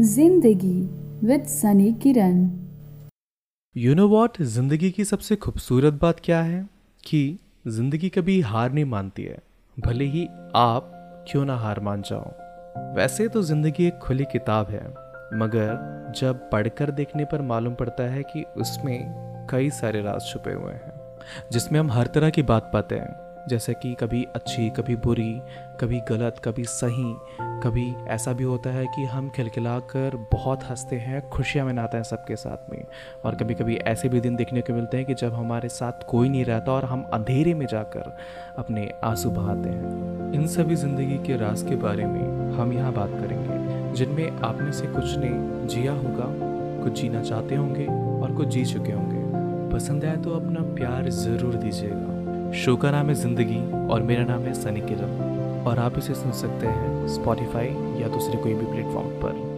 ज़िंदगी with Sunny Kiran. You know what ज़िंदगी की सबसे खूबसूरत बात क्या है? कि ज़िंदगी कभी हार नहीं मानती है। भले ही आप क्यों ना हार मान जाओ। वैसे तो ज़िंदगी एक खुली किताब है। मगर जब पढ़कर देखने पर मालूम पड़ता है कि उसमें कई सारे राज छुपे हुए हैं, जिसमें हम हर तरह की बात पाते हैं। जैसे कि कभी अच्छी, कभी बुरी, कभी गलत, कभी सही, कभी ऐसा भी होता है कि हम खिलखिला कर बहुत हँसते हैं, खुशियाँ मनाते हैं सबके साथ में। और कभी कभी ऐसे भी दिन देखने को मिलते हैं कि जब हमारे साथ कोई नहीं रहता और हम अंधेरे में जाकर अपने आँसू बहाते हैं। इन सभी ज़िंदगी के राज के बारे में हम यहाँ बात करेंगे, जिनमें आप में से कुछ ने जिया होगा, कुछ जीना चाहते होंगे और कुछ जी चुके होंगे। पसंद आए तो अपना प्यार ज़रूर दीजिएगा। शो का नाम है ज़िंदगी और मेरा नाम है सनी किरण। और आप इसे सुन सकते हैं स्पॉटिफाई या दूसरे कोई भी प्लेटफॉर्म पर।